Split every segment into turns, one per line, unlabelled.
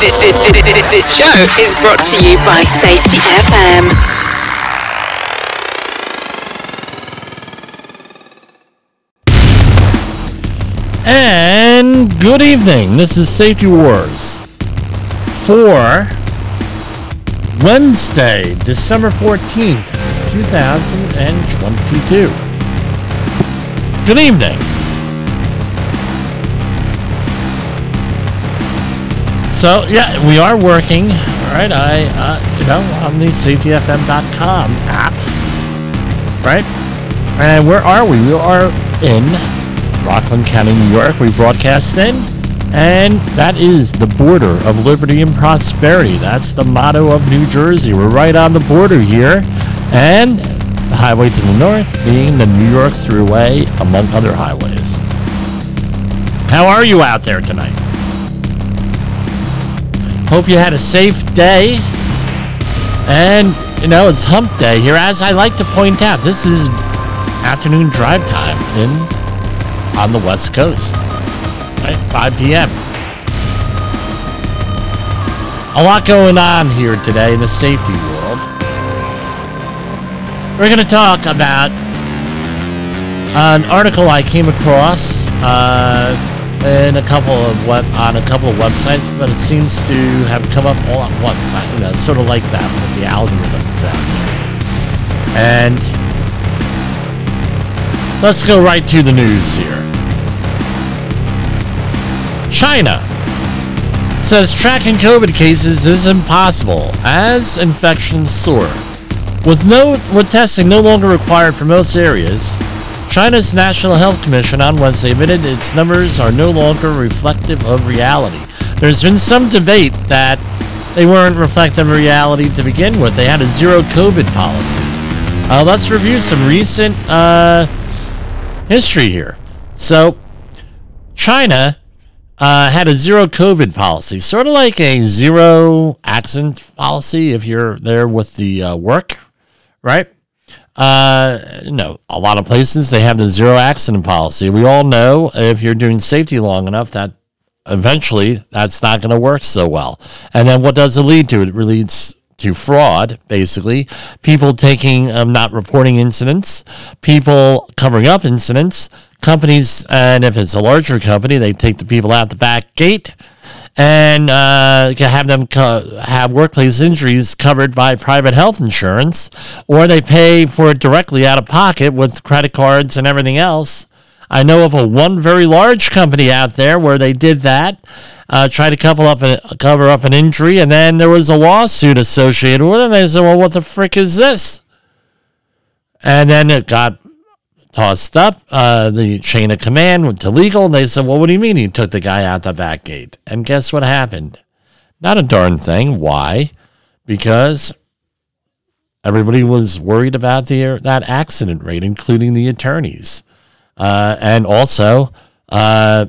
This, this, this, this show is brought to you by Safety FM.
And good evening. This is Safety Wars for Wednesday, December 14th, 2022. Good evening. So, yeah, we are working. All right, I, uh, you know, on the safetyfm.com app. Right? And where are we? We are in Rockland County, New York. We broadcast in. And that is the border of liberty and prosperity. That's the motto of New Jersey. We're right on the border here. And the highway to the north being the New York Thruway, among other highways. How are you out there tonight? Hope you had a safe day. And, you know, it's hump day here. As I like to point out, this is afternoon drive time in on the West Coast. Right? 5 p.m. A lot going on here today in the safety world. We're going to talk about an article I came across uh, in a couple of web on a couple of websites, but it seems to have come up all at once. I, you know, sort of like that with the there. And let's go right to the news here. China says tracking COVID cases is impossible as infections soar. With no with testing no longer required for most areas, China's National Health Commission on Wednesday admitted its numbers are no longer reflective of reality. There's been some debate that they weren't reflective of reality to begin with. They had a zero COVID policy. Uh, let's review some recent uh, history here. So, China uh, had a zero COVID policy, sort of like a zero accident policy if you're there with the uh, work, right? Uh, no, a lot of places they have the zero accident policy. We all know if you're doing safety long enough that eventually that's not going to work so well. And then what does it lead to? It leads to fraud, basically. People taking, um, not reporting incidents, people covering up incidents, companies, and if it's a larger company, they take the people out the back gate and uh, have them co- have workplace injuries covered by private health insurance, or they pay for it directly out of pocket with credit cards and everything else. I know of a one very large company out there where they did that, uh, try to cover up a, cover up an injury, and then there was a lawsuit associated with it. And they said, "Well, what the frick is this?" And then it got tossed up. Uh, the chain of command went to legal, and they said, "Well, what do you mean you took the guy out the back gate?" And guess what happened? Not a darn thing. Why? Because everybody was worried about the that accident rate, including the attorneys, uh, and also. Uh,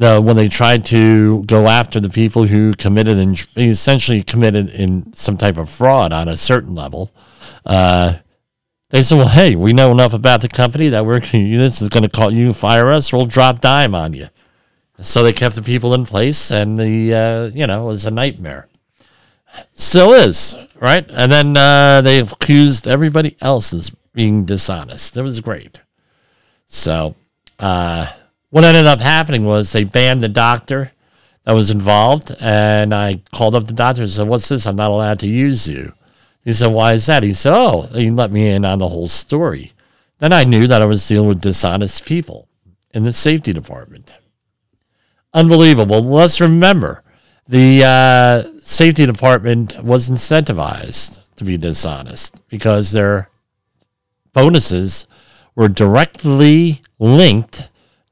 the, when they tried to go after the people who committed and essentially committed in some type of fraud on a certain level, uh, they said, "Well, hey, we know enough about the company that we're this is going to call you fire us, or we'll drop dime on you." So they kept the people in place, and the uh, you know it was a nightmare. Still is right, and then uh, they accused everybody else as being dishonest. It was great. So uh, what ended up happening was they banned the doctor that was involved, and I called up the doctor and said, "What's this? I'm not allowed to use you." He said, Why is that? He said, Oh, he let me in on the whole story. Then I knew that I was dealing with dishonest people in the safety department. Unbelievable. Let's remember the uh, safety department was incentivized to be dishonest because their bonuses were directly linked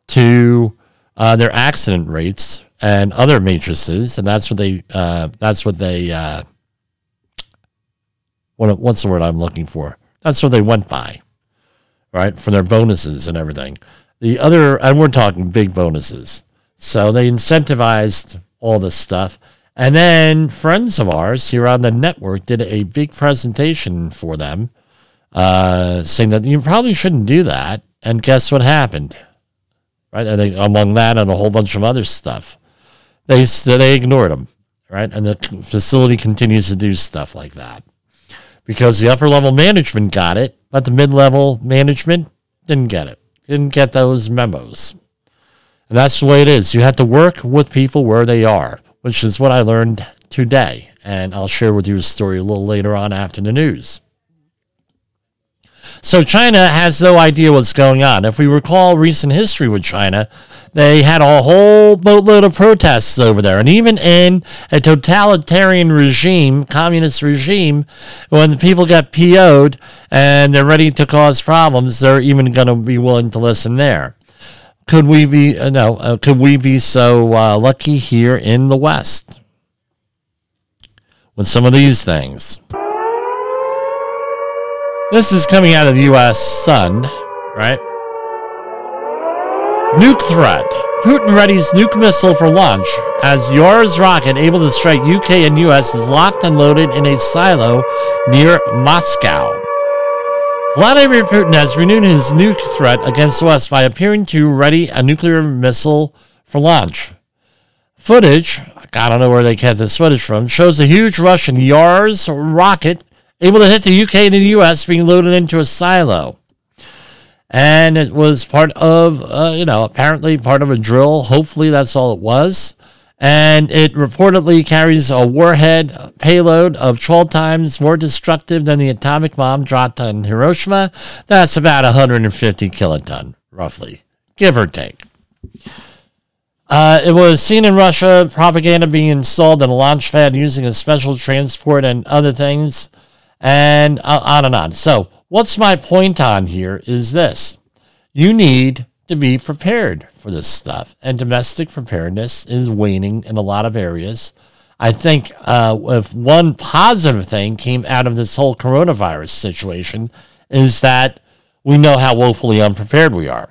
to uh, their accident rates and other matrices, and that's what they uh, that's what they uh, what what's the word I'm looking for? That's what they went by, right? For their bonuses and everything. The other, and we're talking big bonuses. So they incentivized all this stuff. And then friends of ours here on the network did a big presentation for them, uh, saying that you probably shouldn't do that. And guess what happened? Right? I think among that and a whole bunch of other stuff, they they ignored them. right? And the facility continues to do stuff like that because the upper level management got it, but the mid level management didn't get it, didn't get those memos. And that's the way it is. You have to work with people where they are, which is what I learned today. And I'll share with you a story a little later on after the news. So China has no idea what's going on. If we recall recent history with China, they had a whole boatload of protests over there. And even in a totalitarian regime, communist regime, when the people get PO'd and they're ready to cause problems, they're even going to be willing to listen there. Could we be uh, no? Uh, could we be so uh, lucky here in the West with some of these things? This is coming out of the U.S. Sun, right? Nuke threat. Putin readies nuke missile for launch as Yars rocket able to strike UK and US is locked and loaded in a silo near Moscow. Vladimir Putin has renewed his nuke threat against the West by appearing to ready a nuclear missile for launch. Footage, I don't know where they get this footage from, shows a huge Russian Yars rocket able to hit the UK and the US being loaded into a silo. And it was part of, uh, you know, apparently part of a drill. Hopefully that's all it was. And it reportedly carries a warhead payload of 12 times more destructive than the atomic bomb dropped on Hiroshima. That's about 150 kiloton, roughly, give or take. Uh, it was seen in Russia, propaganda being installed in a launch pad using a special transport and other things and on and on. So, what's my point on here is this you need to be prepared for this stuff, and domestic preparedness is waning in a lot of areas. I think uh, if one positive thing came out of this whole coronavirus situation is that we know how woefully unprepared we are.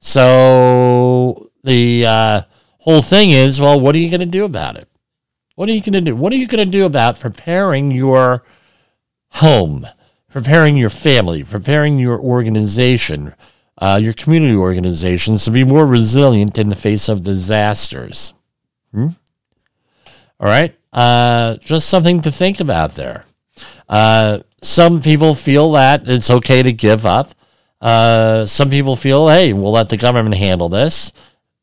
So the uh, whole thing is, well, what are you going to do about it? What are you going to do? What are you going to do about preparing your home, preparing your family, preparing your organization, uh, your community organizations to be more resilient in the face of disasters. Hmm? All right. Uh, just something to think about there. Uh, some people feel that it's okay to give up. Uh, some people feel, hey, we'll let the government handle this.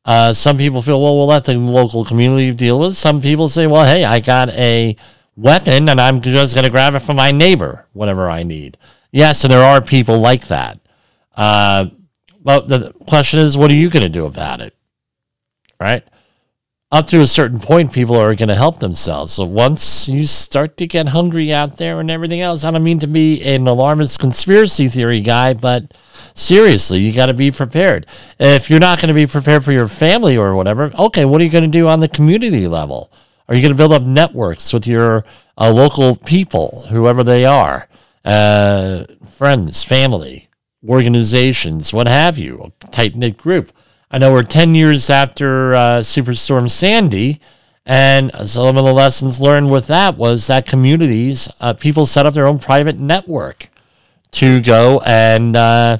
Uh, some people feel, well, we'll let the local community deal with it. Some people say, well, hey, I got a weapon and I'm just going to grab it from my neighbor whenever I need. Yes, and there are people like that. Uh, but the question is, what are you going to do about it? Right? Up to a certain point, people are going to help themselves. So once you start to get hungry out there and everything else, I don't mean to be an alarmist conspiracy theory guy, but seriously, you got to be prepared. If you're not going to be prepared for your family or whatever, okay, what are you going to do on the community level? Are you going to build up networks with your uh, local people, whoever they are, uh, friends, family, organizations, what have you, a tight knit group? I know we're 10 years after uh, Superstorm Sandy, and some of the lessons learned with that was that communities, uh, people set up their own private network to go and uh,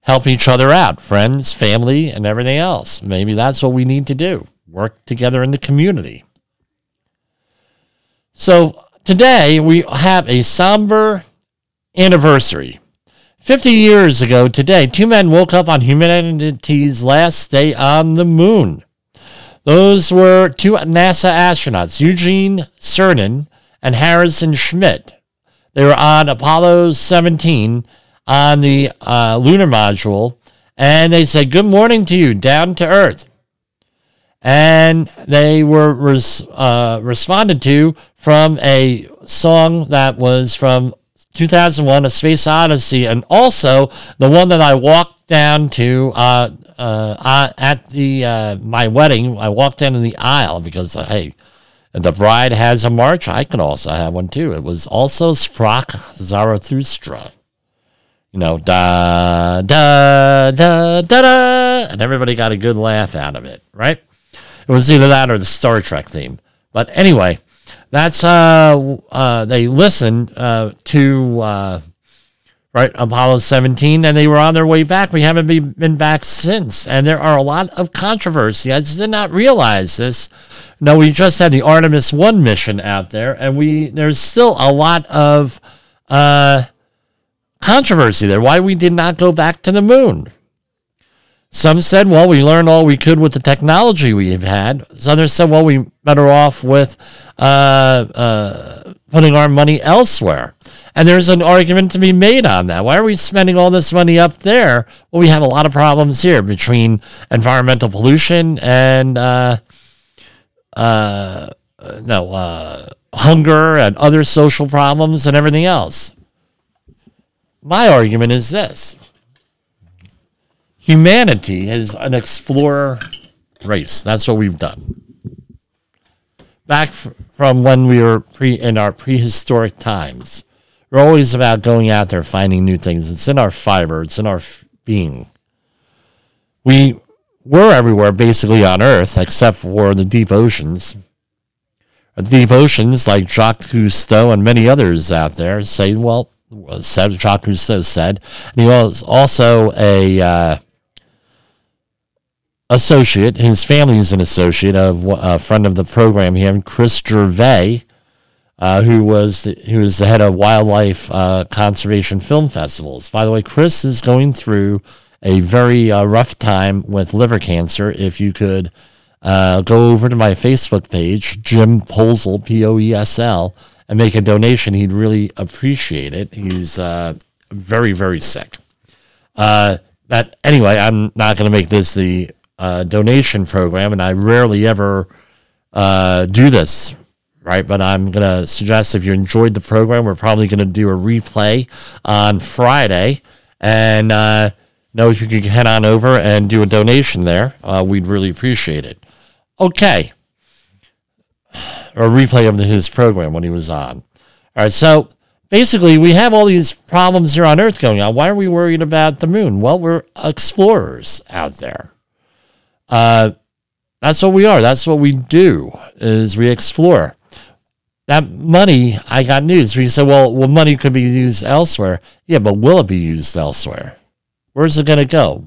help each other out, friends, family, and everything else. Maybe that's what we need to do work together in the community. So today we have a somber anniversary. 50 years ago today, two men woke up on humanity's last day on the moon. Those were two NASA astronauts, Eugene Cernan and Harrison Schmitt. They were on Apollo 17 on the uh, lunar module, and they said, Good morning to you, down to Earth and they were res, uh, responded to from a song that was from 2001 a space odyssey and also the one that i walked down to uh, uh, at the uh, my wedding i walked down in the aisle because uh, hey the bride has a march. I can also have one too. It was also sprach zarathustra. You know da da da da da and everybody got a good laugh out of it right it was either that or the Star Trek theme. But anyway, that's uh, uh they listened uh, to uh, right? Apollo 17, and they were on their way back. We haven't been back since. And there are a lot of controversy. I just did not realize this. No, we just had the Artemis 1 mission out there, and we there's still a lot of uh, controversy there. Why we did not go back to the moon. Some said, well, we learned all we could with the technology we've had. Others said, well, we better off with uh, uh, putting our money elsewhere. And there's an argument to be made on that. Why are we spending all this money up there? Well, we have a lot of problems here between environmental pollution and uh, uh, no uh, hunger and other social problems and everything else. My argument is this: humanity is an explorer race. That's what we've done. Back f- from when we were pre in our prehistoric times we're always about going out there, finding new things. It's in our fiber, it's in our f- being. We were everywhere basically on Earth, except for the deep oceans. The deep oceans, like Jacques Cousteau and many others out there, say, well, said Jacques Cousteau said, and he was also a uh, associate. His family is an associate of a friend of the program here, Chris Gervais, uh, who was the, who was the head of wildlife uh, conservation film festivals. By the way, Chris is going through a very uh, rough time with liver cancer. If you could uh, go over to my Facebook page, Jim Poesl, P O E S L, and make a donation, he'd really appreciate it. He's uh, very very sick. Uh, but anyway, I'm not going to make this the donation program, and I rarely ever do this right? But I'm going to suggest if you enjoyed the program, we're probably going to do a replay on Friday. And uh, know if you could head on over and do a donation there, uh, we'd really appreciate it. Okay. A replay of his program when he was on. All right, so basically, we have all these problems here on Earth going on. Why are we worried about the moon? Well, we're explorers out there. Uh, that's what we are. That's what we do is we explore that money, I got news. We said, well, well, money could be used elsewhere. Yeah, but will it be used elsewhere? Where's it going to go?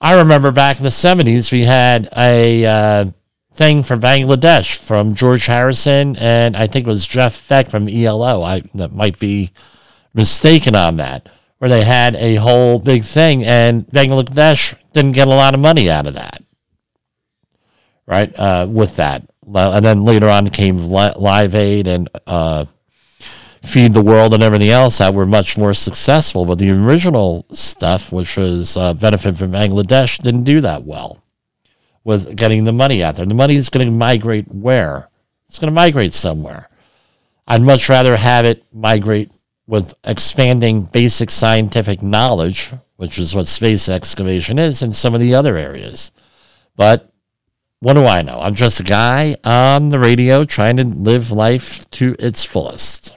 I remember back in the 70s, we had a uh, thing from Bangladesh from George Harrison, and I think it was Jeff Beck from ELO. I that might be mistaken on that, where they had a whole big thing, and Bangladesh didn't get a lot of money out of that, right? Uh, with that and then later on came Live Aid and uh, Feed the World and everything else that were much more successful. But the original stuff, which was uh, Benefit from Bangladesh, didn't do that well with getting the money out there. The money is going to migrate where? It's going to migrate somewhere. I'd much rather have it migrate with expanding basic scientific knowledge, which is what space excavation is, in some of the other areas. But what do I know? I'm just a guy on the radio trying to live life to its fullest.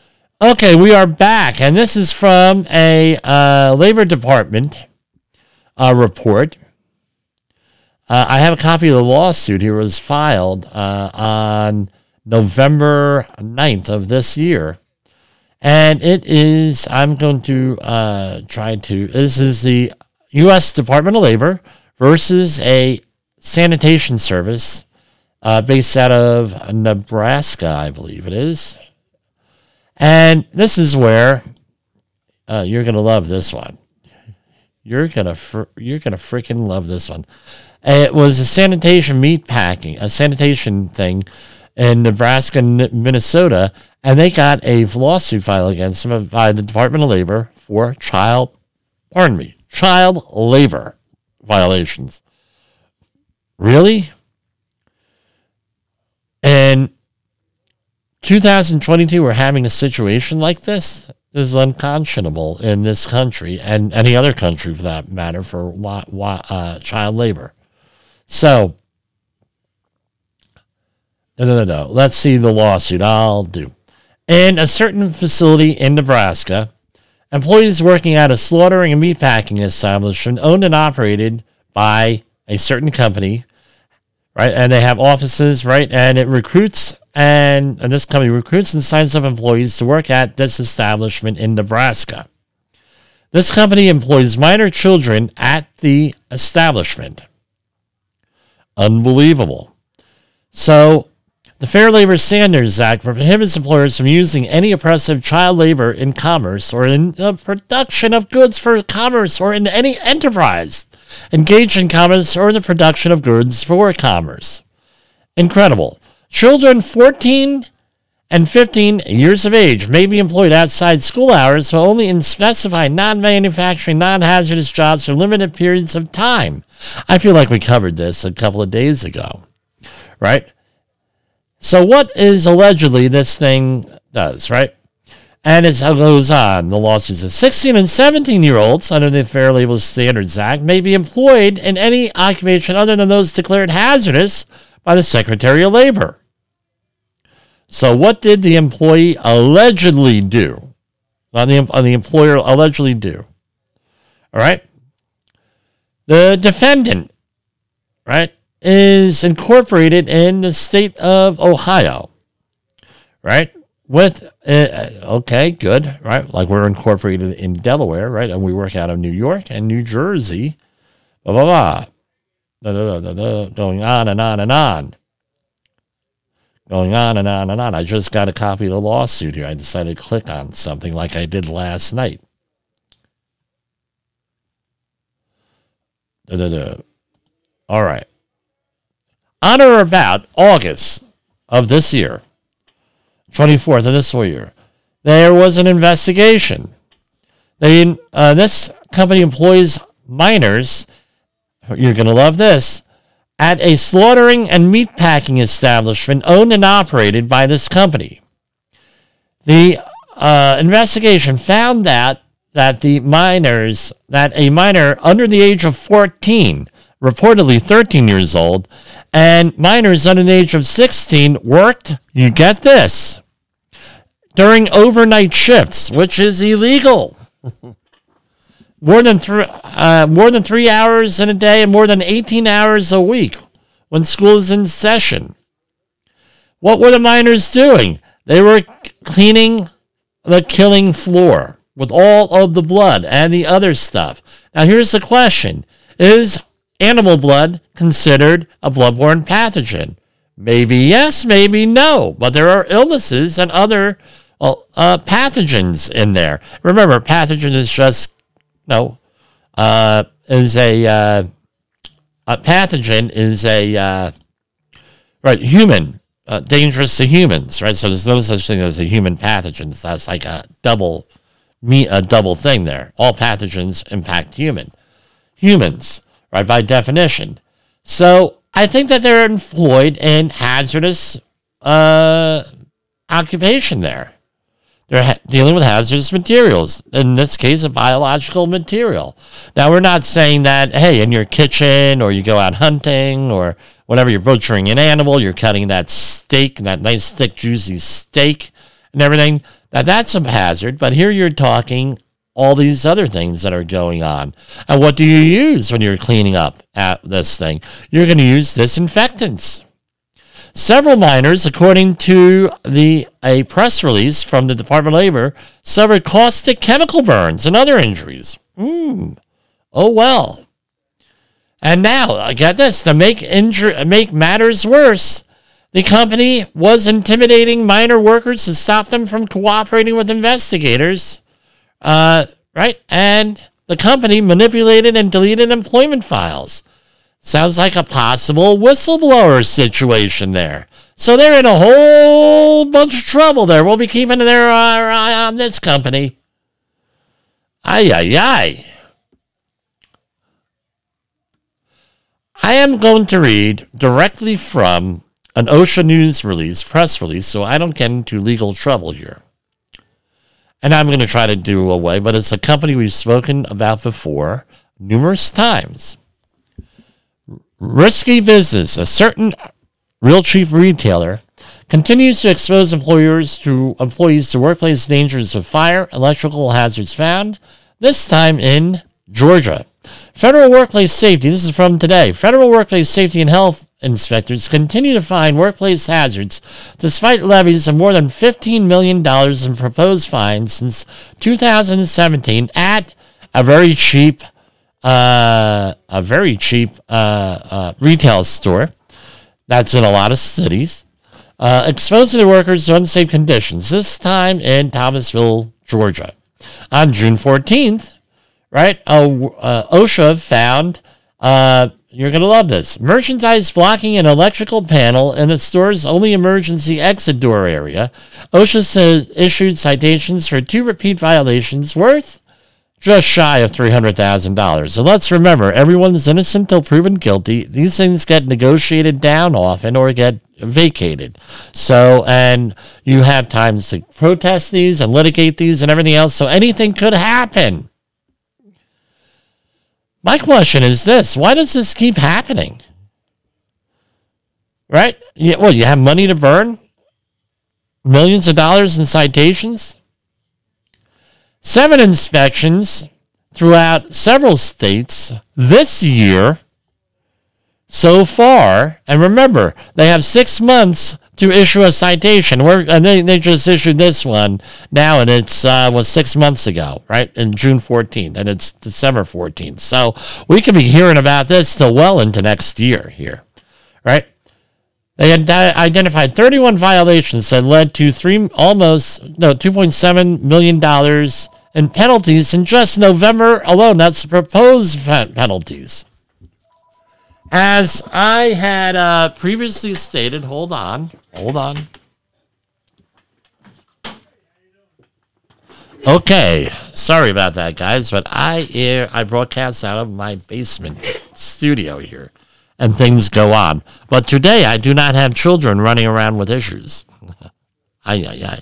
Okay, we are back, and this is from a uh, Labor Department uh, report. Uh, I have a copy of the lawsuit here. It was filed uh, on November 9th of this year. And it is, I'm going to uh, try to, this is the U.S. Department of Labor versus a sanitation service uh, based out of Nebraska, I believe it is. And this is where uh, you're gonna love this one. You're gonna fr- you're gonna freaking love this one. It was a sanitation meat packing, a sanitation thing in Nebraska Minnesota, and they got a lawsuit filed against them by the Department of Labor for child, pardon me, child labor violations. Really? And 2022, we're having a situation like this. is unconscionable in this country and any other country for that matter for uh, child labor. So, no, no, no. Let's see the lawsuit. I'll do. In a certain facility in Nebraska, employees working at a slaughtering and meatpacking establishment owned and operated by a certain company, right? And they have offices, right? And it recruits and, and this company recruits and signs up employees to work at this establishment in Nebraska. This company employs minor children at the establishment. Unbelievable. So, the Fair Labor Standards Act prohibits employers from using any oppressive child labor in commerce or in the production of goods for commerce or in any enterprise engaged in commerce or the production of goods for commerce. Incredible. Children 14 and 15 years of age may be employed outside school hours, but only in specified non manufacturing, non hazardous jobs for limited periods of time. I feel like we covered this a couple of days ago, right? So, what is allegedly this thing does, right? And it goes on. The lawsuit says 16 and 17 year olds under the Fair Labor Standards Act may be employed in any occupation other than those declared hazardous by the Secretary of Labor. So, what did the employee allegedly do? On the, on the employer allegedly do. All right. The defendant, right, is incorporated in the state of Ohio, right? With, uh, okay, good, right? Like we're incorporated in Delaware, right? And we work out of New York and New Jersey, blah, blah, blah. Going on and on and on going on and on and on. I just got a copy of the lawsuit here. I decided to click on something like I did last night. All right. On or about August of this year, 24th of this year, there was an investigation. They, uh, this company employs minors. You're going to love this at a slaughtering and meatpacking establishment owned and operated by this company. The uh, investigation found that that the minors that a minor under the age of 14 reportedly 13 years old and minors under the age of 16 worked you get this during overnight shifts which is illegal more than three uh, more than three hours in a day and more than 18 hours a week when school is in session. What were the minors doing? They were cleaning the killing floor with all of the blood and the other stuff. Now, here's the question Is animal blood considered a bloodborne pathogen? Maybe yes, maybe no, but there are illnesses and other well, uh, pathogens in there. Remember, pathogen is just no, uh, is a uh, a pathogen is a uh, right human uh, dangerous to humans, right? So there's no such thing as a human pathogen. So that's like a double me a double thing there. All pathogens impact human humans, right? By definition. So I think that they're employed in hazardous uh, occupation there. They're ha- dealing with hazardous materials, in this case, a biological material. Now, we're not saying that, hey, in your kitchen or you go out hunting or whatever, you're butchering an animal, you're cutting that steak, that nice, thick, juicy steak and everything, Now, that's a hazard. But here you're talking all these other things that are going on. And what do you use when you're cleaning up at this thing? You're going to use disinfectants. Several minors, according to the a press release from the Department of Labor, suffered caustic chemical burns and other injuries. Hmm. Oh well. And now, I get this, to make injur- make matters worse, the company was intimidating minor workers to stop them from cooperating with investigators. Uh, right? And the company manipulated and deleted employment files. Sounds like a possible whistleblower situation there. So they're in a whole bunch of trouble there. We'll be keeping their eye uh, uh, on this company. Ay, ay, ay. I am going to read directly from an OSHA news release, press release, so I don't get into legal trouble here. and I'm going to try to do away, but it's a company we've spoken about before numerous times. Risky business. A certain real cheap retailer continues to expose employers to employees to workplace dangers of fire, electrical hazards found, this time in Georgia. Federal workplace safety, this is from today. Federal workplace safety and health inspectors continue to find workplace hazards despite levies of more than $15 million in proposed fines since 2017 at a very cheap uh, a very cheap uh, uh, retail store that's in a lot of cities, uh, exposing the workers to unsafe conditions, this time in Thomasville, Georgia. On June 14th, right, uh, OSHA found you're going to love this. Merchandise blocking an electrical panel in the store's only emergency exit door area. OSHA said, issued citations for two repeat violations worth just shy of $300,000. And let's remember, everyone's innocent until proven guilty. These things get negotiated down often or get vacated. So, and you have times to protest these and litigate these and everything else. So anything could happen. My question is this why does this keep happening? Right? Yeah, well, you have money to burn? Millions of dollars in citations? Seven inspections throughout several states this year so far. And remember, they have six months to issue a citation. We're, and they, they just issued this one now, and it's uh, was six months ago, right? In June 14th, and it's December 14th. So we could be hearing about this still well into next year here, right? They identified 31 violations that led to three almost no 2.7 million dollars in penalties in just November alone. That's proposed penalties. As I had uh, previously stated, hold on, hold on. Okay, sorry about that, guys, but I air I broadcast out of my basement studio here, and things go on. But today I do not have children running around with issues. ay ay ay.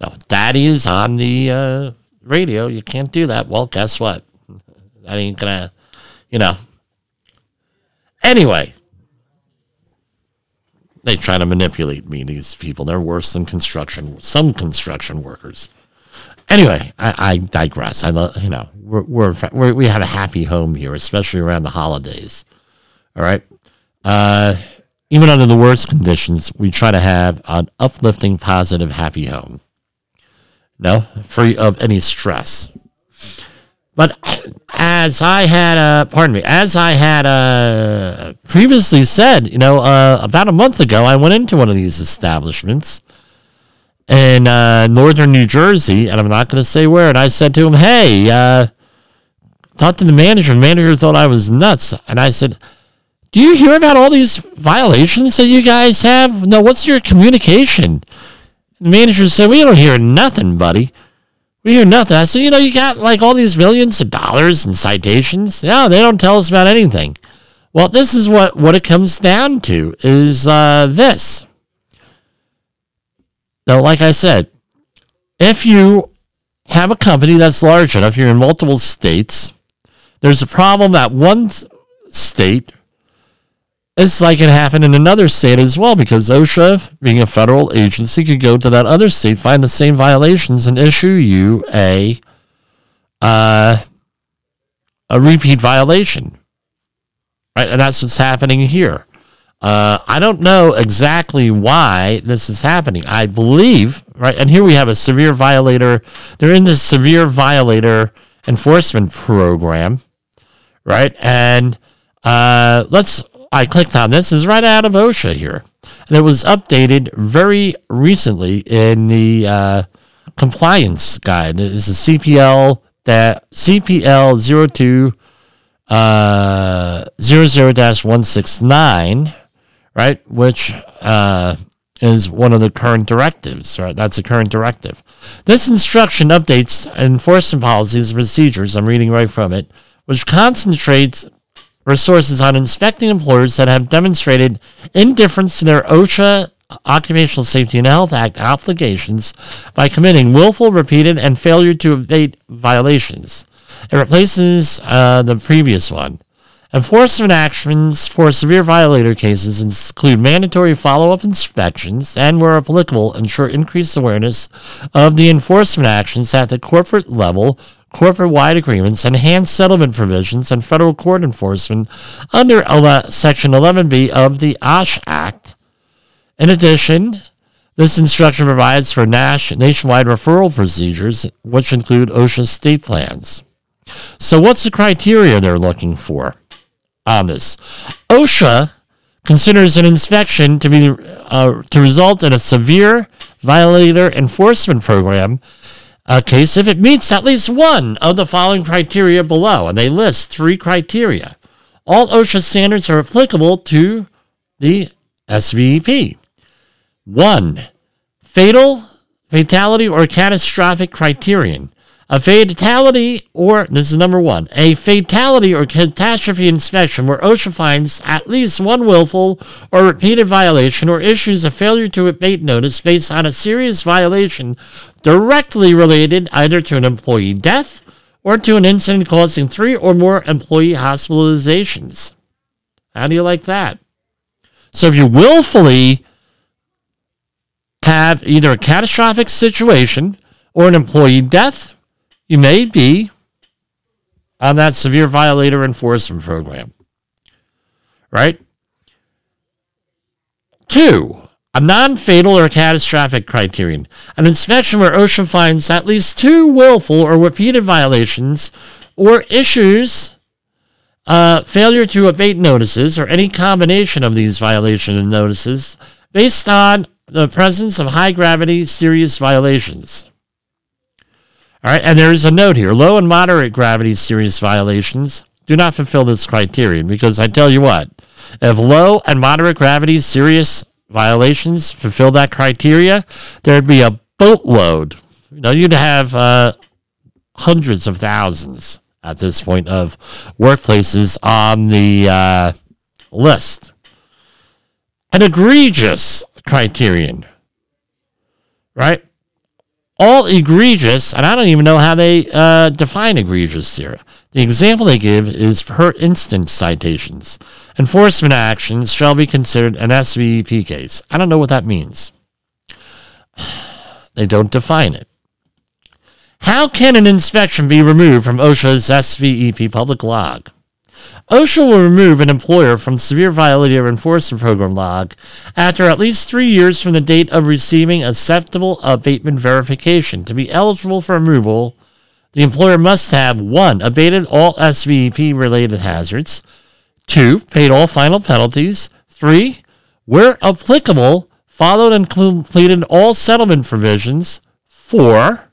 No, Daddy is on the uh, radio. You can't do that. Well, guess what? That ain't gonna, you know, Anyway, they try to manipulate me, these people. They're worse than construction, some construction workers. Anyway, I, I digress. I love, you know, we're, we're, we're, we have a happy home here, especially around the holidays. All right. Uh, even under the worst conditions, we try to have an uplifting, positive, happy home. No, free of any stress. But as I had, uh, pardon me, as I had uh, previously said, you know, uh, about a month ago, I went into one of these establishments in uh, northern New Jersey, and I'm not going to say where. And I said to him, "Hey, uh, talk to the manager." The manager thought I was nuts, and I said, "Do you hear about all these violations that you guys have? No, what's your communication?" The manager said, "We don't hear nothing, buddy." We hear nothing. I said, you know, you got like all these millions of dollars and citations. Yeah, they don't tell us about anything. Well, this is what, what it comes down to is uh, this. Now, like I said, if you have a company that's large enough, you're in multiple states, there's a problem that one state it's like it happened in another state as well, because OSHA, being a federal agency, could go to that other state, find the same violations, and issue you a uh, a repeat violation. Right, and that's what's happening here. Uh, I don't know exactly why this is happening. I believe, right, and here we have a severe violator. They're in the severe violator enforcement program, right? And uh, let's I clicked on this is right out of OSHA here. And it was updated very recently in the uh, compliance guide. This is CPL that CPL 02 uh, 00-169, right? Which uh, is one of the current directives, right? That's a current directive. This instruction updates enforcement policies and procedures. I'm reading right from it, which concentrates resources on inspecting employers that have demonstrated indifference to their OSHA Occupational Safety and Health Act obligations by committing willful, repeated, and failure to abate violations. It replaces uh, the previous one. Enforcement actions for severe violator cases include mandatory follow up inspections and, where applicable, ensure increased awareness of the enforcement actions at the corporate level, corporate wide agreements, enhanced settlement provisions, and federal court enforcement under Section 11B of the OSH Act. In addition, this instruction provides for nationwide referral procedures, which include OSHA state plans. So, what's the criteria they're looking for? on this. OSHA considers an inspection to be uh, to result in a severe violator enforcement program uh, case if it meets at least one of the following criteria below, and they list three criteria. All OSHA standards are applicable to the SVP. One, fatal, fatality, or catastrophic criterion. A fatality, or this is number one, a fatality or catastrophe inspection where OSHA finds at least one willful or repeated violation or issues a failure to abate notice based on a serious violation directly related either to an employee death or to an incident causing three or more employee hospitalizations. How do you like that? So if you willfully have either a catastrophic situation or an employee death you may be on that severe violator enforcement program. Right? Two, a non fatal or catastrophic criterion. An inspection where OSHA finds at least two willful or repeated violations or issues uh, failure to abate notices or any combination of these violation and notices based on the presence of high gravity serious violations. All right, and there's a note here low and moderate gravity serious violations do not fulfill this criterion because I tell you what, if low and moderate gravity serious violations fulfill that criteria, there'd be a boatload. You know, you'd have uh, hundreds of thousands at this point of workplaces on the uh, list. An egregious criterion, right? all egregious, and I don't even know how they uh, define egregious here. The example they give is per instance citations. Enforcement actions shall be considered an SVEP case. I don't know what that means. They don't define it. How can an inspection be removed from OSHA's SVEP public log? OSHA will remove an employer from severe violator enforcement program log after at least three years from the date of receiving acceptable abatement verification. To be eligible for removal, the employer must have 1. abated all SVEP related hazards, 2. paid all final penalties, 3. where applicable, followed and completed all settlement provisions, 4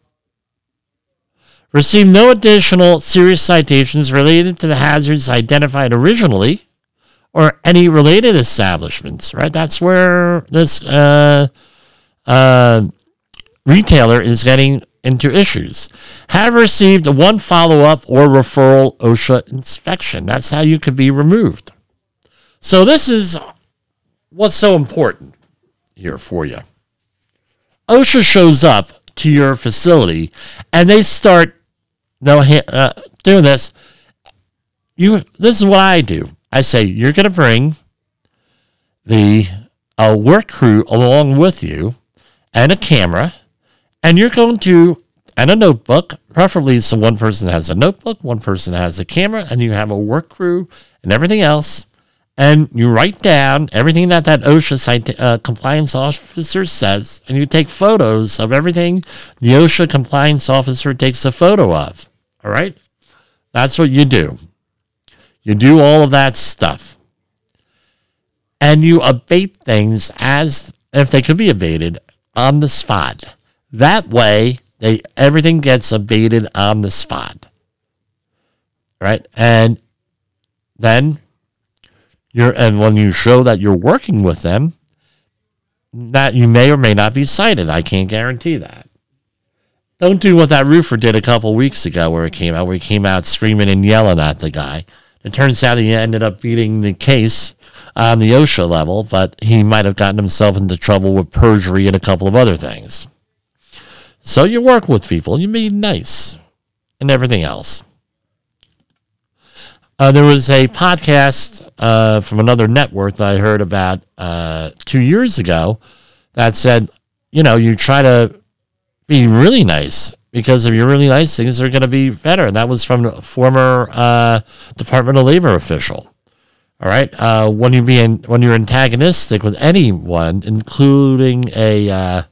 received no additional serious citations related to the hazards identified originally or any related establishments, right? That's where this uh, uh, retailer is getting into issues. Have received one follow up or referral OSHA inspection. That's how you could be removed. So, this is what's so important here for you. OSHA shows up to your facility and they start no, uh, doing this. You, this is what I do. I say you're going to bring the a work crew along with you, and a camera, and you're going to and a notebook. Preferably, so one person has a notebook, one person has a camera, and you have a work crew and everything else. And you write down everything that that OSHA site, uh, compliance officer says, and you take photos of everything the OSHA compliance officer takes a photo of. All right? That's what you do. You do all of that stuff. And you abate things as if they could be abated on the spot. That way, they everything gets abated on the spot. Right? And then you're and when you show that you're working with them, that you may or may not be cited. I can't guarantee that. Don't do what that roofer did a couple weeks ago where it came out, where he came out screaming and yelling at the guy. It turns out he ended up beating the case on the OSHA level, but he might have gotten himself into trouble with perjury and a couple of other things. So you work with people, you be nice, and everything else. Uh, there was a podcast uh, from another network that I heard about uh, two years ago that said, you know, you try to be really nice because if you're really nice, things are going to be better. And that was from a former uh, Department of Labor official. All right. Uh, when you be when you're antagonistic with anyone, including a uh,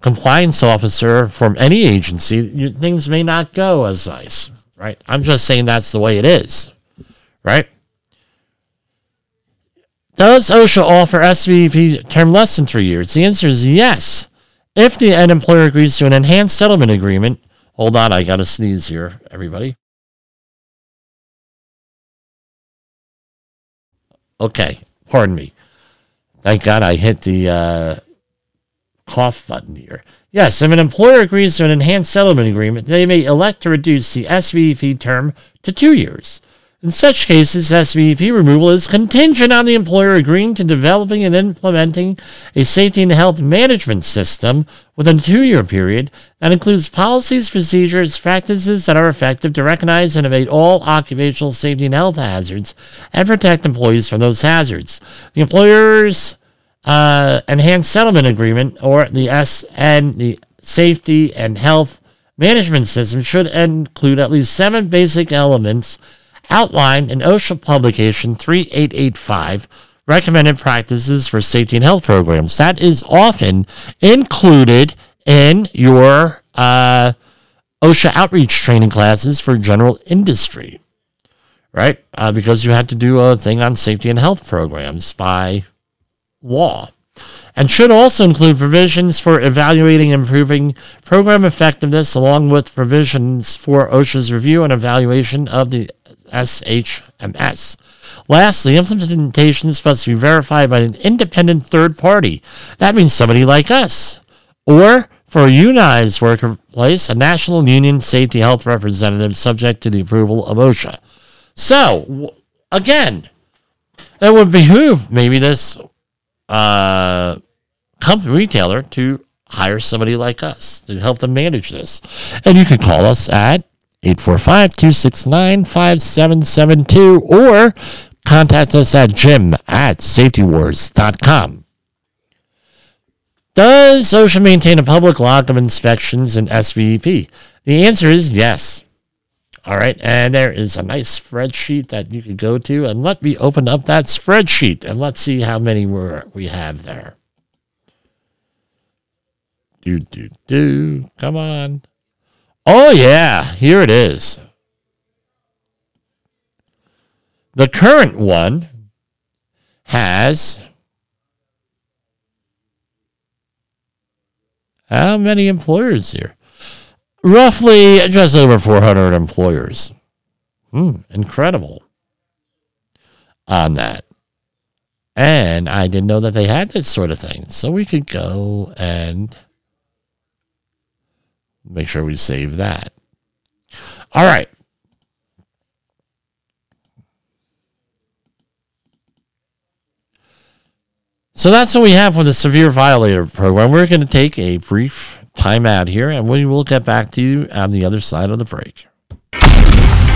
compliance officer from any agency, you, things may not go as nice right? I'm just saying that's the way it is, right? Does OSHA offer SVP term less than three years? The answer is yes. If the end employer agrees to an enhanced settlement agreement, hold on, I gotta sneeze here, everybody. Okay, pardon me. Thank God I hit the uh, cough button here. Yes, if an employer agrees to an enhanced settlement agreement, they may elect to reduce the SVP term to two years. In such cases, SVP removal is contingent on the employer agreeing to developing and implementing a safety and health management system within a two year period that includes policies, procedures, practices that are effective to recognize and abate all occupational safety and health hazards and protect employees from those hazards. The employer's uh, enhanced settlement agreement or the SN, the safety and health management system should include at least seven basic elements outlined in OSHA publication 3885 recommended practices for safety and health programs. That is often included in your uh, OSHA outreach training classes for general industry, right? Uh, because you had to do a thing on safety and health programs by law and should also include provisions for evaluating and improving program effectiveness along with provisions for OSHA's review and evaluation of the SHMS. Lastly, implementations must be verified by an independent third party. That means somebody like us. Or for a unionized workplace, a national union safety health representative subject to the approval of OSHA. So, again, it would behoove maybe this uh, company retailer to hire somebody like us to help them manage this. And you can call us at 845 269 5772 or contact us at jim at safetywars.com. Does OSHA maintain a public log of inspections in SVP? The answer is yes. All right, and there is a nice spreadsheet that you could go to, and let me open up that spreadsheet and let's see how many we're, we have there. Do, do, do. Come on. Oh, yeah, here it is. The current one has how many employers here? Roughly just over 400 employers. Hmm, incredible on that. And I didn't know that they had this sort of thing. So we could go and make sure we save that. All right. So that's what we have for the severe violator program. We're going to take a brief time out here, and we will get back to you on the other side of the break.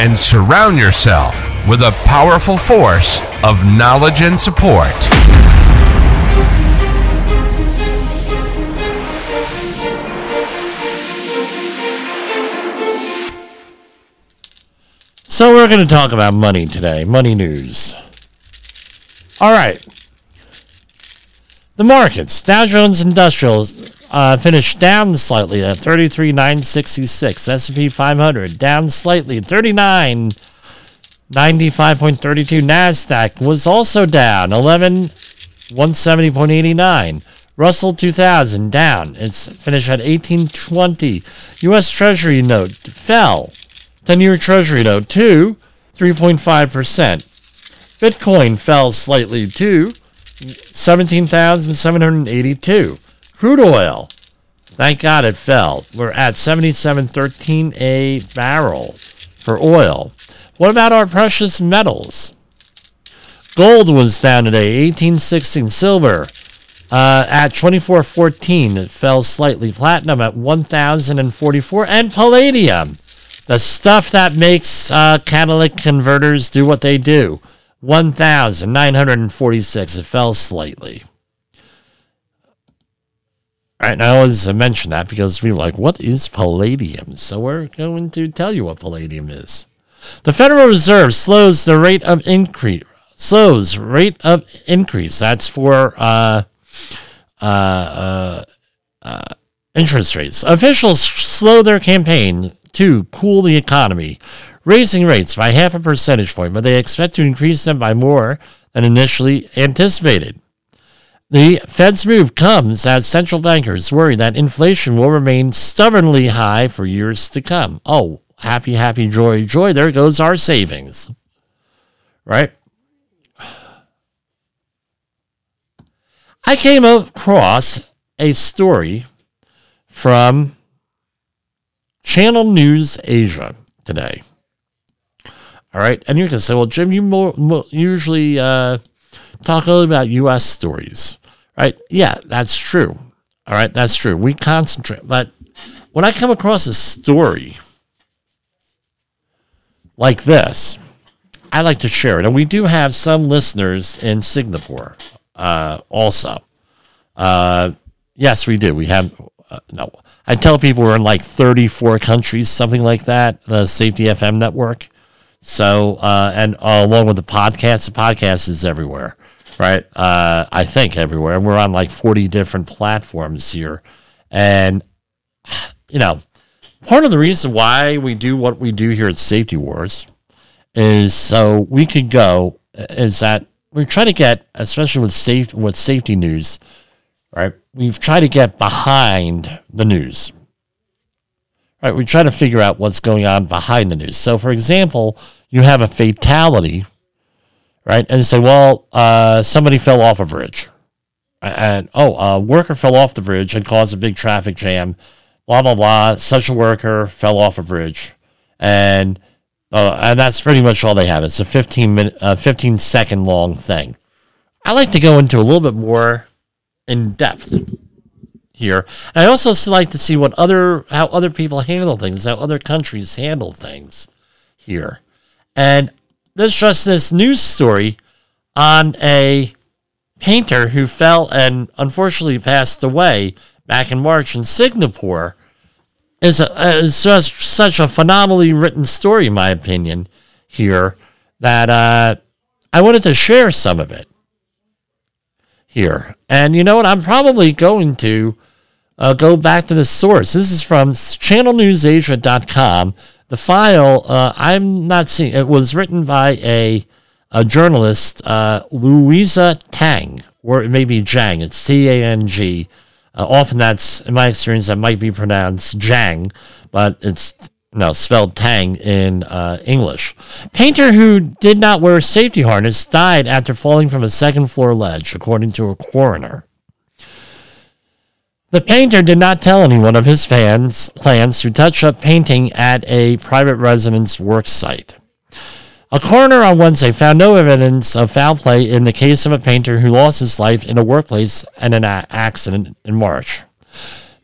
and surround yourself with a powerful force of knowledge and support.
So, we're going to talk about money today, money news. All right. The markets, Dow Jones Industrials uh, finished down slightly at 33,966. S&P 500 down slightly, 39. 95.32 Nasdaq was also down 11 170.89 Russell 2000 down. It's finished at 1820 US Treasury note fell. 10-year Treasury note to 3.5% Bitcoin fell slightly to 17,782 crude oil thank God it fell we're at 77.13 a barrel for oil what about our precious metals? Gold was down today, 1816. Silver uh, at 2414. It fell slightly. Platinum at 1044. And palladium, the stuff that makes uh, catalytic converters do what they do, 1946. It fell slightly. All right, now I always mention that because we are like, what is palladium? So we're going to tell you what palladium is. The Federal Reserve slows the rate of increase. Slows rate of increase. That's for uh, uh, uh, uh, interest rates. Officials slow their campaign to cool the economy, raising rates by half a percentage point, but they expect to increase them by more than initially anticipated. The Fed's move comes as central bankers worry that inflation will remain stubbornly high for years to come. Oh, happy, happy, joy, joy, there goes our savings. Right? I came across a story from Channel News Asia today. All right. And you can say, well, Jim, you more, more usually uh, talk about U.S. stories. Right? Yeah, that's true. All right. That's true. We concentrate. But when I come across a story, like this, I like to share it. And we do have some listeners in Singapore uh, also. Uh, yes, we do. We have, uh, no, I tell people we're in like 34 countries, something like that, the Safety FM network. So, uh, and along with the podcast, the podcast is everywhere, right? Uh, I think everywhere. And we're on like 40 different platforms here. And, you know, part of the reason why we do what we do here at Safety Wars is so we could go is that we're trying to get, especially with safe with safety news, right? We've tried to get behind the news. Right, we try to figure out what's going on behind the news. So, for example, you have a fatality, right? And say, well, uh, somebody fell off a bridge, and oh, a worker fell off the bridge and caused a big traffic jam blah blah blah. Such a worker fell off a bridge, and uh, and that's pretty much all they have. It's a 15 minute, uh, 15 second long thing. I like to go into a little bit more in depth here. And I also like to see what other how other people handle things, how other countries handle things here. And there's just this news story on a painter who fell and unfortunately passed away back in March in Singapore is, a, is just such a phenomenally written story, in my opinion, here that uh, I wanted to share some of it here. And you know what? I'm probably going to uh, go back to the source. This is from channelnewsasia.com. The file, uh, I'm not seeing, it was written by a, a journalist, uh, Louisa Tang, or it may be Jang. It's T A N G. Uh, often that's, in my experience, that might be pronounced Jang, but it's no spelled Tang in uh, English. Painter who did not wear a safety harness died after falling from a second floor ledge, according to a coroner. The painter did not tell anyone of his fans' plans to touch up painting at a private residence work site. A coroner on Wednesday found no evidence of foul play in the case of a painter who lost his life in a workplace and an accident in March.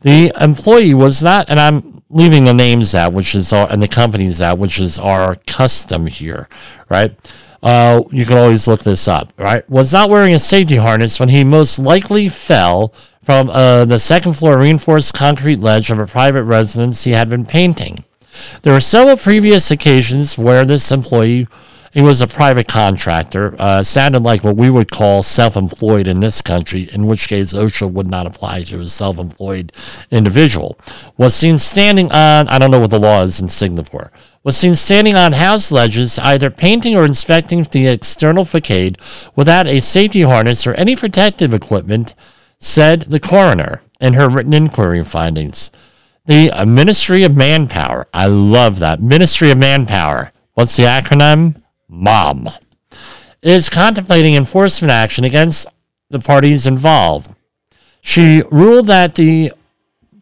The employee was not, and I'm leaving the names out, which is our, and the companies out, which is our custom here, right? Uh, you can always look this up, right? Was not wearing a safety harness when he most likely fell from uh, the second floor reinforced concrete ledge of a private residence he had been painting. There were several previous occasions where this employee he was a private contractor, uh, sounded like what we would call self employed in this country, in which case OSHA would not apply to a self employed individual. Was seen standing on, I don't know what the law is in Singapore, was seen standing on house ledges, either painting or inspecting the external facade without a safety harness or any protective equipment, said the coroner in her written inquiry findings. The uh, Ministry of Manpower, I love that. Ministry of Manpower. What's the acronym? MOM, is contemplating enforcement action against the parties involved. She ruled that the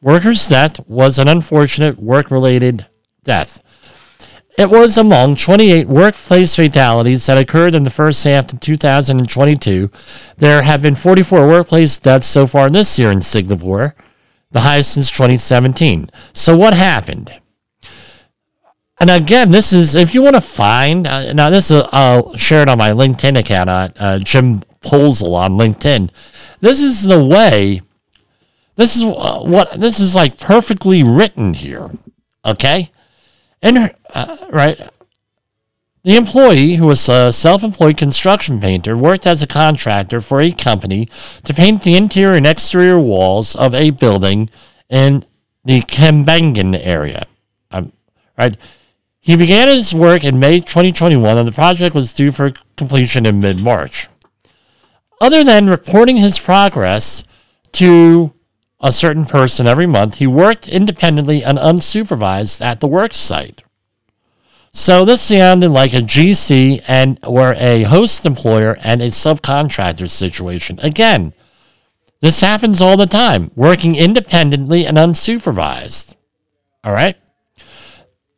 worker's death was an unfortunate work related death. It was among 28 workplace fatalities that occurred in the first half of 2022. There have been 44 workplace deaths so far this year in Singapore, the highest since 2017. So, what happened? And again, this is if you want to find uh, now this is I'll share it on my LinkedIn account uh, Jim Posel on LinkedIn. This is the way. This is uh, what this is like perfectly written here. Okay, and uh, right. The employee, who was a self employed construction painter, worked as a contractor for a company to paint the interior and exterior walls of a building in the Kembangan area. Um, right? He began his work in May 2021 and the project was due for completion in mid March. Other than reporting his progress to a certain person every month, he worked independently and unsupervised at the work site. So this sounded like a GC and or a host employer and a subcontractor situation. Again, this happens all the time, working independently and unsupervised. All right?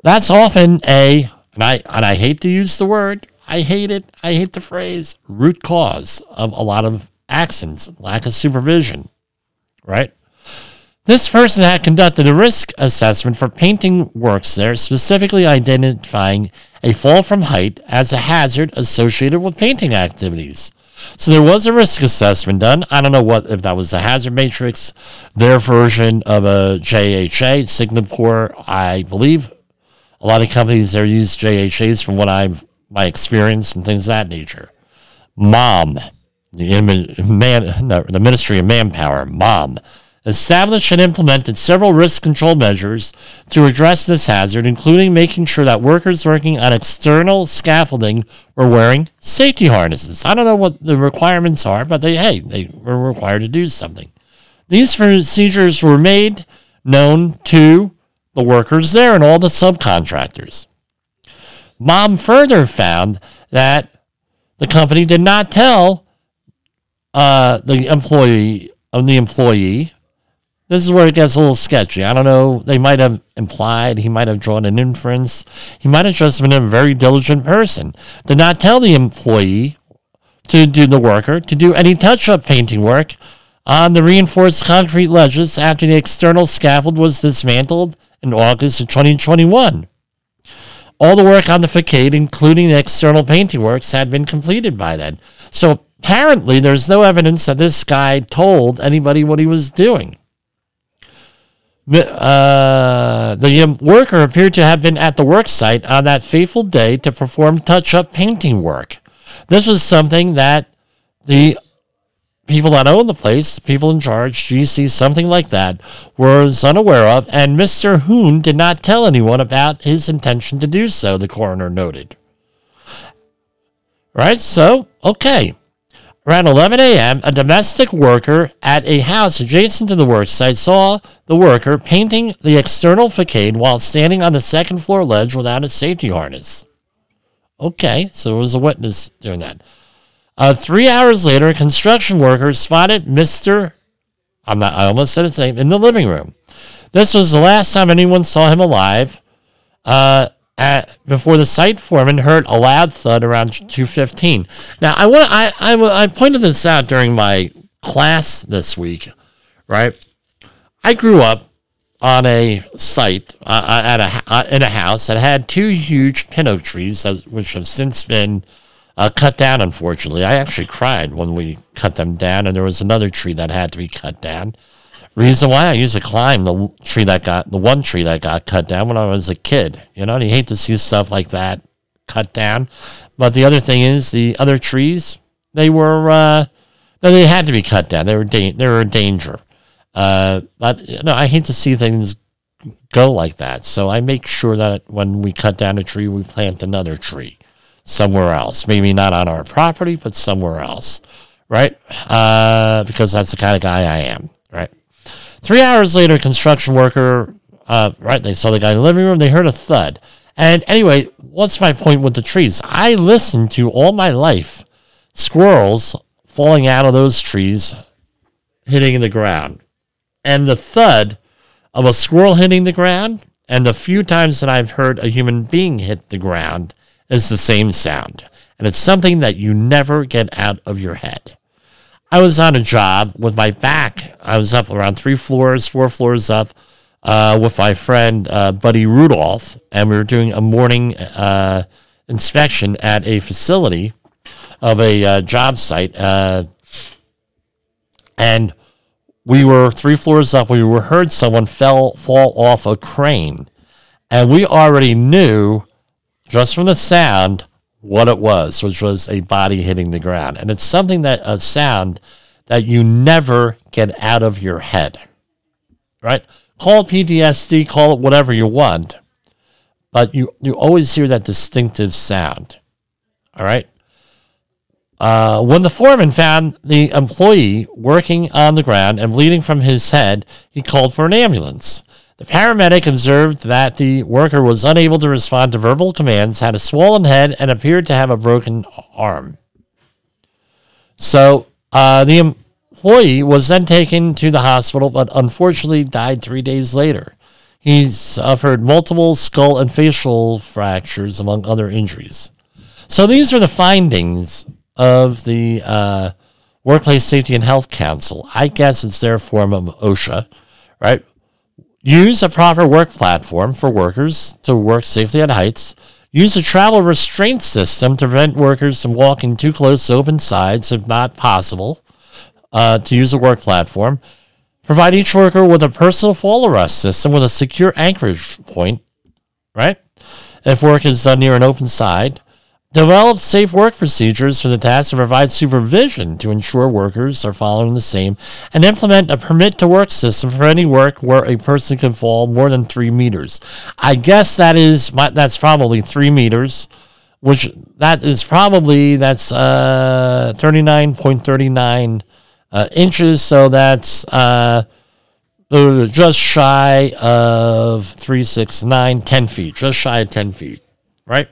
That's often a, and I, and I hate to use the word, I hate it, I hate the phrase, root cause of a lot of accidents, lack of supervision, right? This person had conducted a risk assessment for painting works there, specifically identifying a fall from height as a hazard associated with painting activities. So there was a risk assessment done. I don't know what if that was a hazard matrix, their version of a JHA. Singapore, I believe, a lot of companies there use JHAs from what I've my experience and things of that nature. MOM, the, man, no, the Ministry of Manpower, MOM, established and implemented several risk control measures to address this hazard, including making sure that workers working on external scaffolding were wearing safety harnesses. I don't know what the requirements are, but they hey, they were required to do something. These procedures were made known to the workers there and all the subcontractors. Mom further found that the company did not tell uh, the employee of the employee. This is where it gets a little sketchy. I don't know. They might have implied he might have drawn an inference. He might have just been a very diligent person. Did not tell the employee to do the worker to do any touch-up painting work on the reinforced concrete ledges after the external scaffold was dismantled in August of 2021. All the work on the facade, including the external painting works, had been completed by then. So apparently, there's no evidence that this guy told anybody what he was doing. Uh, the worker appeared to have been at the work site on that fateful day to perform touch up painting work. This was something that the people that own the place, people in charge, GC, something like that, was unaware of, and Mr. Hoon did not tell anyone about his intention to do so, the coroner noted. Right, so, okay. Around 11 a.m., a domestic worker at a house adjacent to the worksite saw the worker painting the external facade while standing on the second floor ledge without a safety harness. Okay, so there was a witness doing that. Uh, three hours later, a construction workers spotted Mr. I'm not, I almost said his name, in the living room. This was the last time anyone saw him alive. Uh, at, before the site foreman heard a loud thud around 2:15. Now, I want I, I I pointed this out during my class this week, right? I grew up on a site uh, at a uh, in a house that had two huge pin oak trees, which have since been uh, cut down, unfortunately. I actually cried when we cut them down, and there was another tree that had to be cut down. Reason why I used to climb the tree that got the one tree that got cut down when I was a kid. You know, you hate to see stuff like that cut down. But the other thing is the other trees they were uh, they had to be cut down. They were da- they were a danger. Uh, but you know, I hate to see things go like that. So I make sure that when we cut down a tree, we plant another tree somewhere else. Maybe not on our property, but somewhere else, right? Uh, because that's the kind of guy I am, right? Three hours later, construction worker, uh, right? They saw the guy in the living room. They heard a thud. And anyway, what's my point with the trees? I listened to all my life squirrels falling out of those trees, hitting the ground, and the thud of a squirrel hitting the ground, and the few times that I've heard a human being hit the ground is the same sound. And it's something that you never get out of your head. I was on a job with my back. I was up around three floors, four floors up, uh, with my friend uh, Buddy Rudolph, and we were doing a morning uh, inspection at a facility of a uh, job site, uh, and we were three floors up. We were heard someone fell fall off a crane, and we already knew just from the sound what it was, which was a body hitting the ground. And it's something that a sound that you never get out of your head. Right? Call it PTSD, call it whatever you want, but you, you always hear that distinctive sound. All right? Uh, when the foreman found the employee working on the ground and bleeding from his head, he called for an ambulance. The paramedic observed that the worker was unable to respond to verbal commands, had a swollen head, and appeared to have a broken arm. So uh, the employee was then taken to the hospital, but unfortunately died three days later. He suffered multiple skull and facial fractures, among other injuries. So these are the findings of the uh, Workplace Safety and Health Council. I guess it's their form of OSHA, right? Use a proper work platform for workers to work safely at heights. Use a travel restraint system to prevent workers from walking too close to open sides if not possible. Uh, to use a work platform. Provide each worker with a personal fall arrest system with a secure anchorage point, right? If work is done near an open side. Develop safe work procedures for the task and provide supervision to ensure workers are following the same, and implement a permit to work system for any work where a person can fall more than three meters. I guess that is that's probably three meters, which that is probably that's uh, thirty nine point thirty nine uh, inches. So that's uh, just shy of three six nine ten feet, just shy of ten feet right?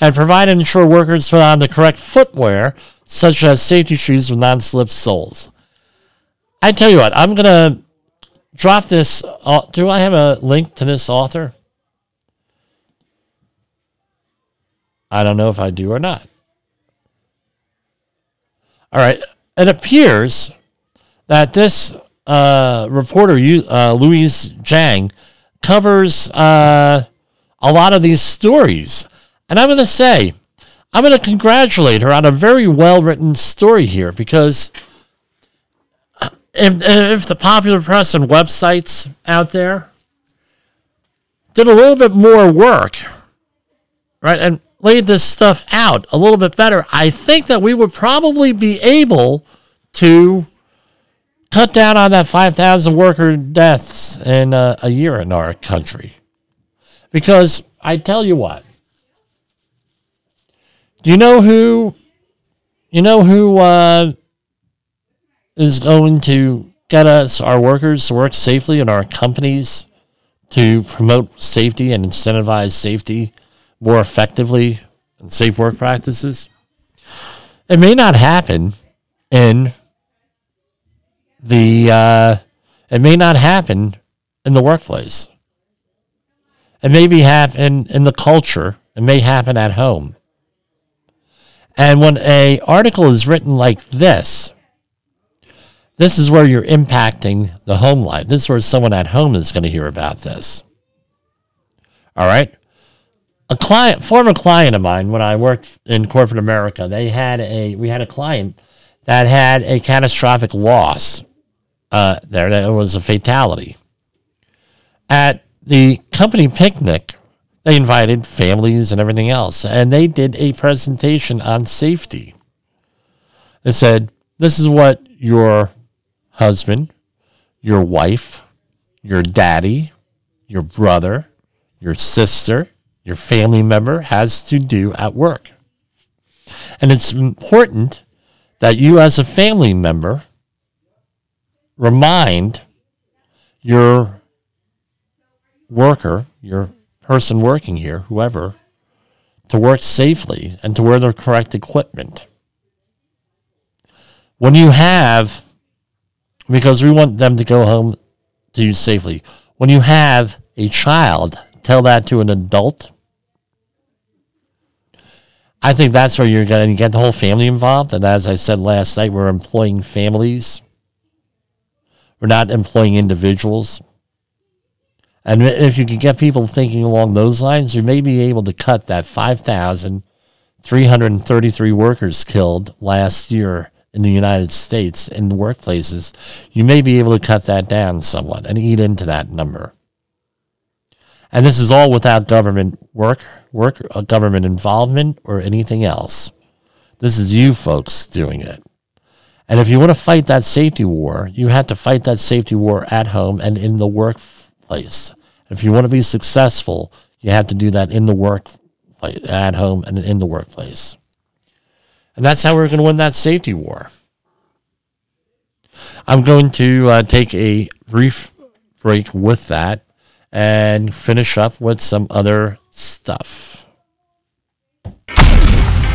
And provide and ensure workers put on the correct footwear, such as safety shoes with non slip soles. I tell you what, I'm going to drop this. Uh, do I have a link to this author? I don't know if I do or not. All right. It appears that this uh, reporter, uh, Louise Zhang, covers uh, a lot of these stories. And I'm going to say, I'm going to congratulate her on a very well written story here because uh, if, if the popular press and websites out there did a little bit more work, right, and laid this stuff out a little bit better, I think that we would probably be able to cut down on that 5,000 worker deaths in a, a year in our country. Because I tell you what, do you know who? You know who uh, is going to get us our workers to work safely in our companies to promote safety and incentivize safety more effectively and safe work practices? It may not happen in the. Uh, it may not happen in the workplace. It may be happen in the culture. It may happen at home. And when a article is written like this, this is where you're impacting the home life. This is where someone at home is going to hear about this. All right. a client, former client of mine, when I worked in corporate America, they had a we had a client that had a catastrophic loss. Uh, there, that was a fatality. At the company picnic, they invited families and everything else, and they did a presentation on safety. They said, "This is what your husband, your wife, your daddy, your brother, your sister." your family member has to do at work. And it's important that you, as a family member, remind your worker, your person working here, whoever, to work safely and to wear the correct equipment. When you have, because we want them to go home to you safely, when you have a child, tell that to an adult I think that's where you're going to get the whole family involved. And as I said last night, we're employing families. We're not employing individuals. And if you can get people thinking along those lines, you may be able to cut that 5,333 workers killed last year in the United States in workplaces. You may be able to cut that down somewhat and eat into that number. And this is all without government work, work, uh, government involvement, or anything else. This is you folks doing it. And if you want to fight that safety war, you have to fight that safety war at home and in the workplace. If you want to be successful, you have to do that in the work, at home and in the workplace. And that's how we're going to win that safety war. I'm going to uh, take a brief break with that and finish up with some other stuff.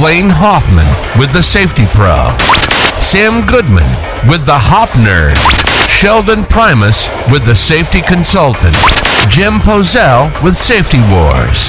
Blaine Hoffman with the Safety Pro, Sam Goodman with the Hop Nerd, Sheldon Primus with the Safety Consultant, Jim Pozell with Safety Wars,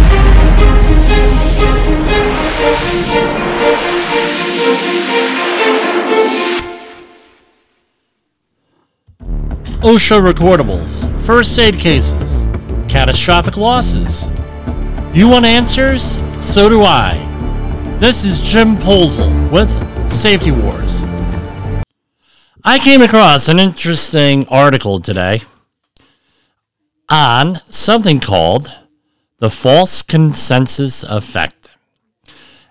OSHA recordables, first aid cases, catastrophic losses. You want answers? So do I. This is Jim Polzel with Safety Wars. I came across an interesting article today on something called the false consensus effect.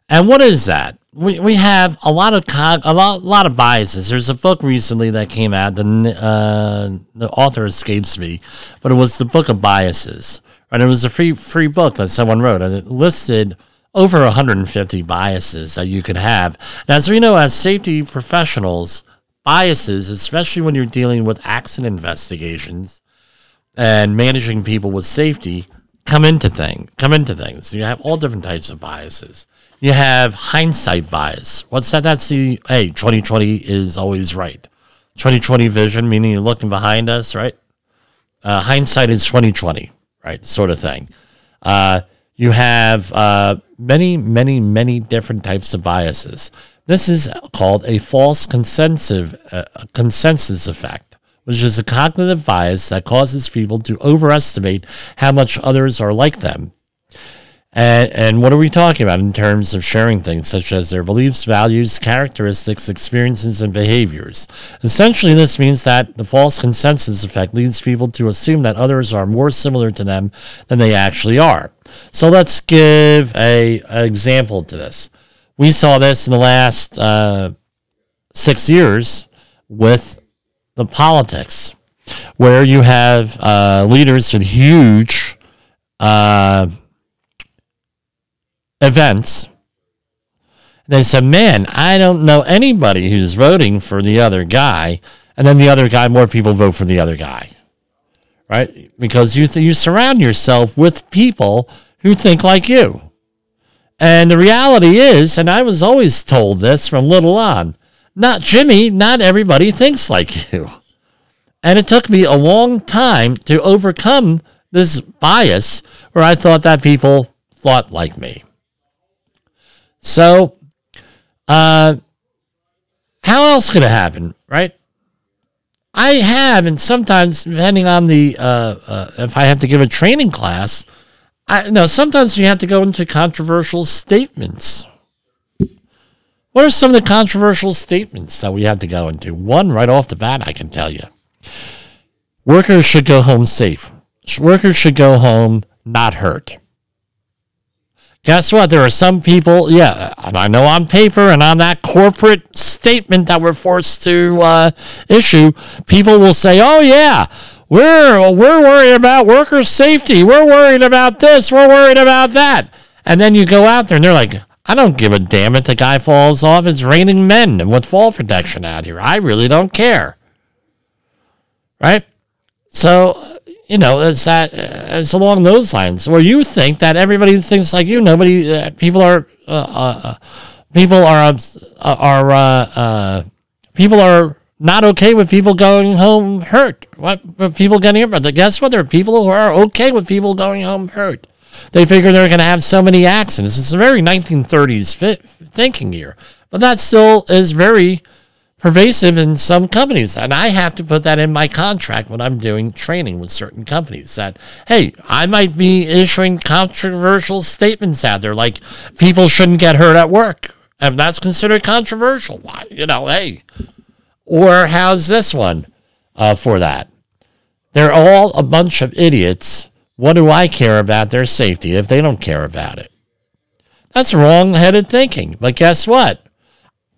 And what is that? We, we have a lot of a lot, lot of biases. There's a book recently that came out. The uh, the author escapes me, but it was the book of biases. And it was a free free book that someone wrote, and it listed over 150 biases that you could have. Now, as we know, as safety professionals, biases, especially when you're dealing with accident investigations and managing people with safety, come into thing come into things. You have all different types of biases. You have hindsight bias. What's that? That's the hey, 2020 is always right. 2020 vision, meaning you're looking behind us, right? Uh, hindsight is 2020, right? Sort of thing. Uh, you have uh, many, many, many different types of biases. This is called a false consensus, uh, consensus effect, which is a cognitive bias that causes people to overestimate how much others are like them. And, and what are we talking about in terms of sharing things such as their beliefs, values, characteristics, experiences, and behaviors? Essentially, this means that the false consensus effect leads people to assume that others are more similar to them than they actually are. So let's give a, an example to this we saw this in the last uh, six years with the politics, where you have uh, leaders with huge uh, events. They said, Man, I don't know anybody who's voting for the other guy. And then the other guy, more people vote for the other guy. Right? Because you, th- you surround yourself with people who think like you. And the reality is, and I was always told this from little on, not Jimmy, not everybody thinks like you. And it took me a long time to overcome this bias where I thought that people thought like me. So, uh, how else could it happen, right? I have, and sometimes depending on the, uh, uh, if I have to give a training class, I know sometimes you have to go into controversial statements. What are some of the controversial statements that we have to go into? One right off the bat, I can tell you. Workers should go home safe. Workers should go home not hurt. Guess what? There are some people, yeah, and I know on paper and on that corporate statement that we're forced to uh, issue, people will say, oh, yeah, we're, we're worried about worker safety. We're worried about this. We're worried about that. And then you go out there and they're like, I don't give a damn if the guy falls off. It's raining men with fall protection out here. I really don't care. Right? So, you know, it's that it's along those lines where you think that everybody thinks like you. Nobody, uh, people are, uh, uh, uh people are, uh, are, uh, people are not okay with people going home hurt. What with people getting hurt? But guess what? There are people who are okay with people going home hurt. They figure they're going to have so many accidents. It's a very 1930s fit, thinking here, but that still is very pervasive in some companies. And I have to put that in my contract when I'm doing training with certain companies that, hey, I might be issuing controversial statements out there like people shouldn't get hurt at work. And that's considered controversial. Why? You know, hey. Or how's this one uh, for that? They're all a bunch of idiots. What do I care about their safety if they don't care about it? That's wrong headed thinking. But guess what?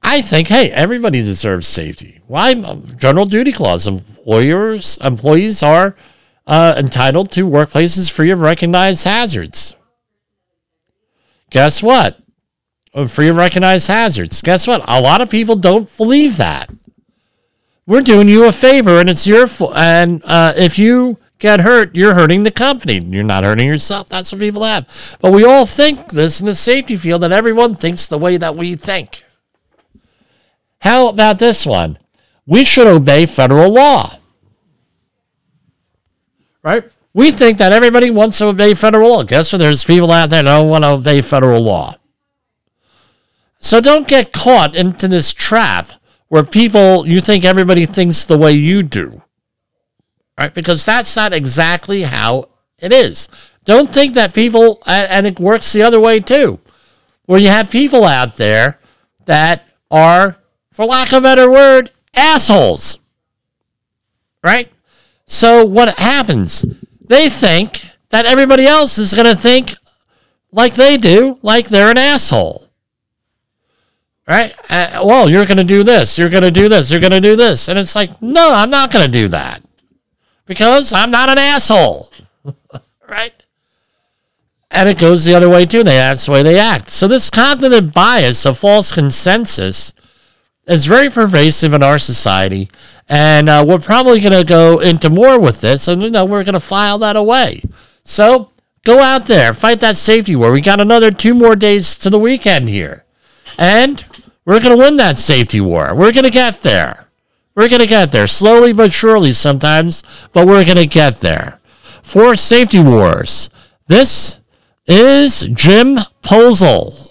I think, hey, everybody deserves safety. Why? General duty clause. Employers, employees are uh, entitled to workplaces free of recognized hazards. Guess what? Uh, free of recognized hazards. Guess what? A lot of people don't believe that. We're doing you a favor, and it's your. And uh, if you get hurt, you're hurting the company. You're not hurting yourself. That's what people have. But we all think this in the safety field, and everyone thinks the way that we think. How about this one? We should obey federal law. Right? We think that everybody wants to obey federal law. Guess what? There's people out there that don't want to obey federal law. So don't get caught into this trap where people, you think everybody thinks the way you do. Right? Because that's not exactly how it is. Don't think that people, and it works the other way too, where you have people out there that are for lack of a better word, assholes. Right? So what happens? They think that everybody else is going to think like they do, like they're an asshole. Right? Uh, well, you're going to do this, you're going to do this, you're going to do this. And it's like, no, I'm not going to do that because I'm not an asshole. right? And it goes the other way too. They, that's the way they act. So this cognitive bias, a false consensus, is very pervasive in our society, and uh, we're probably going to go into more with this, and you know we're going to file that away. So go out there, fight that safety war. We got another two more days to the weekend here, and we're going to win that safety war. We're going to get there. We're going to get there slowly but surely sometimes, but we're going to get there. For safety wars, this is Jim Posel.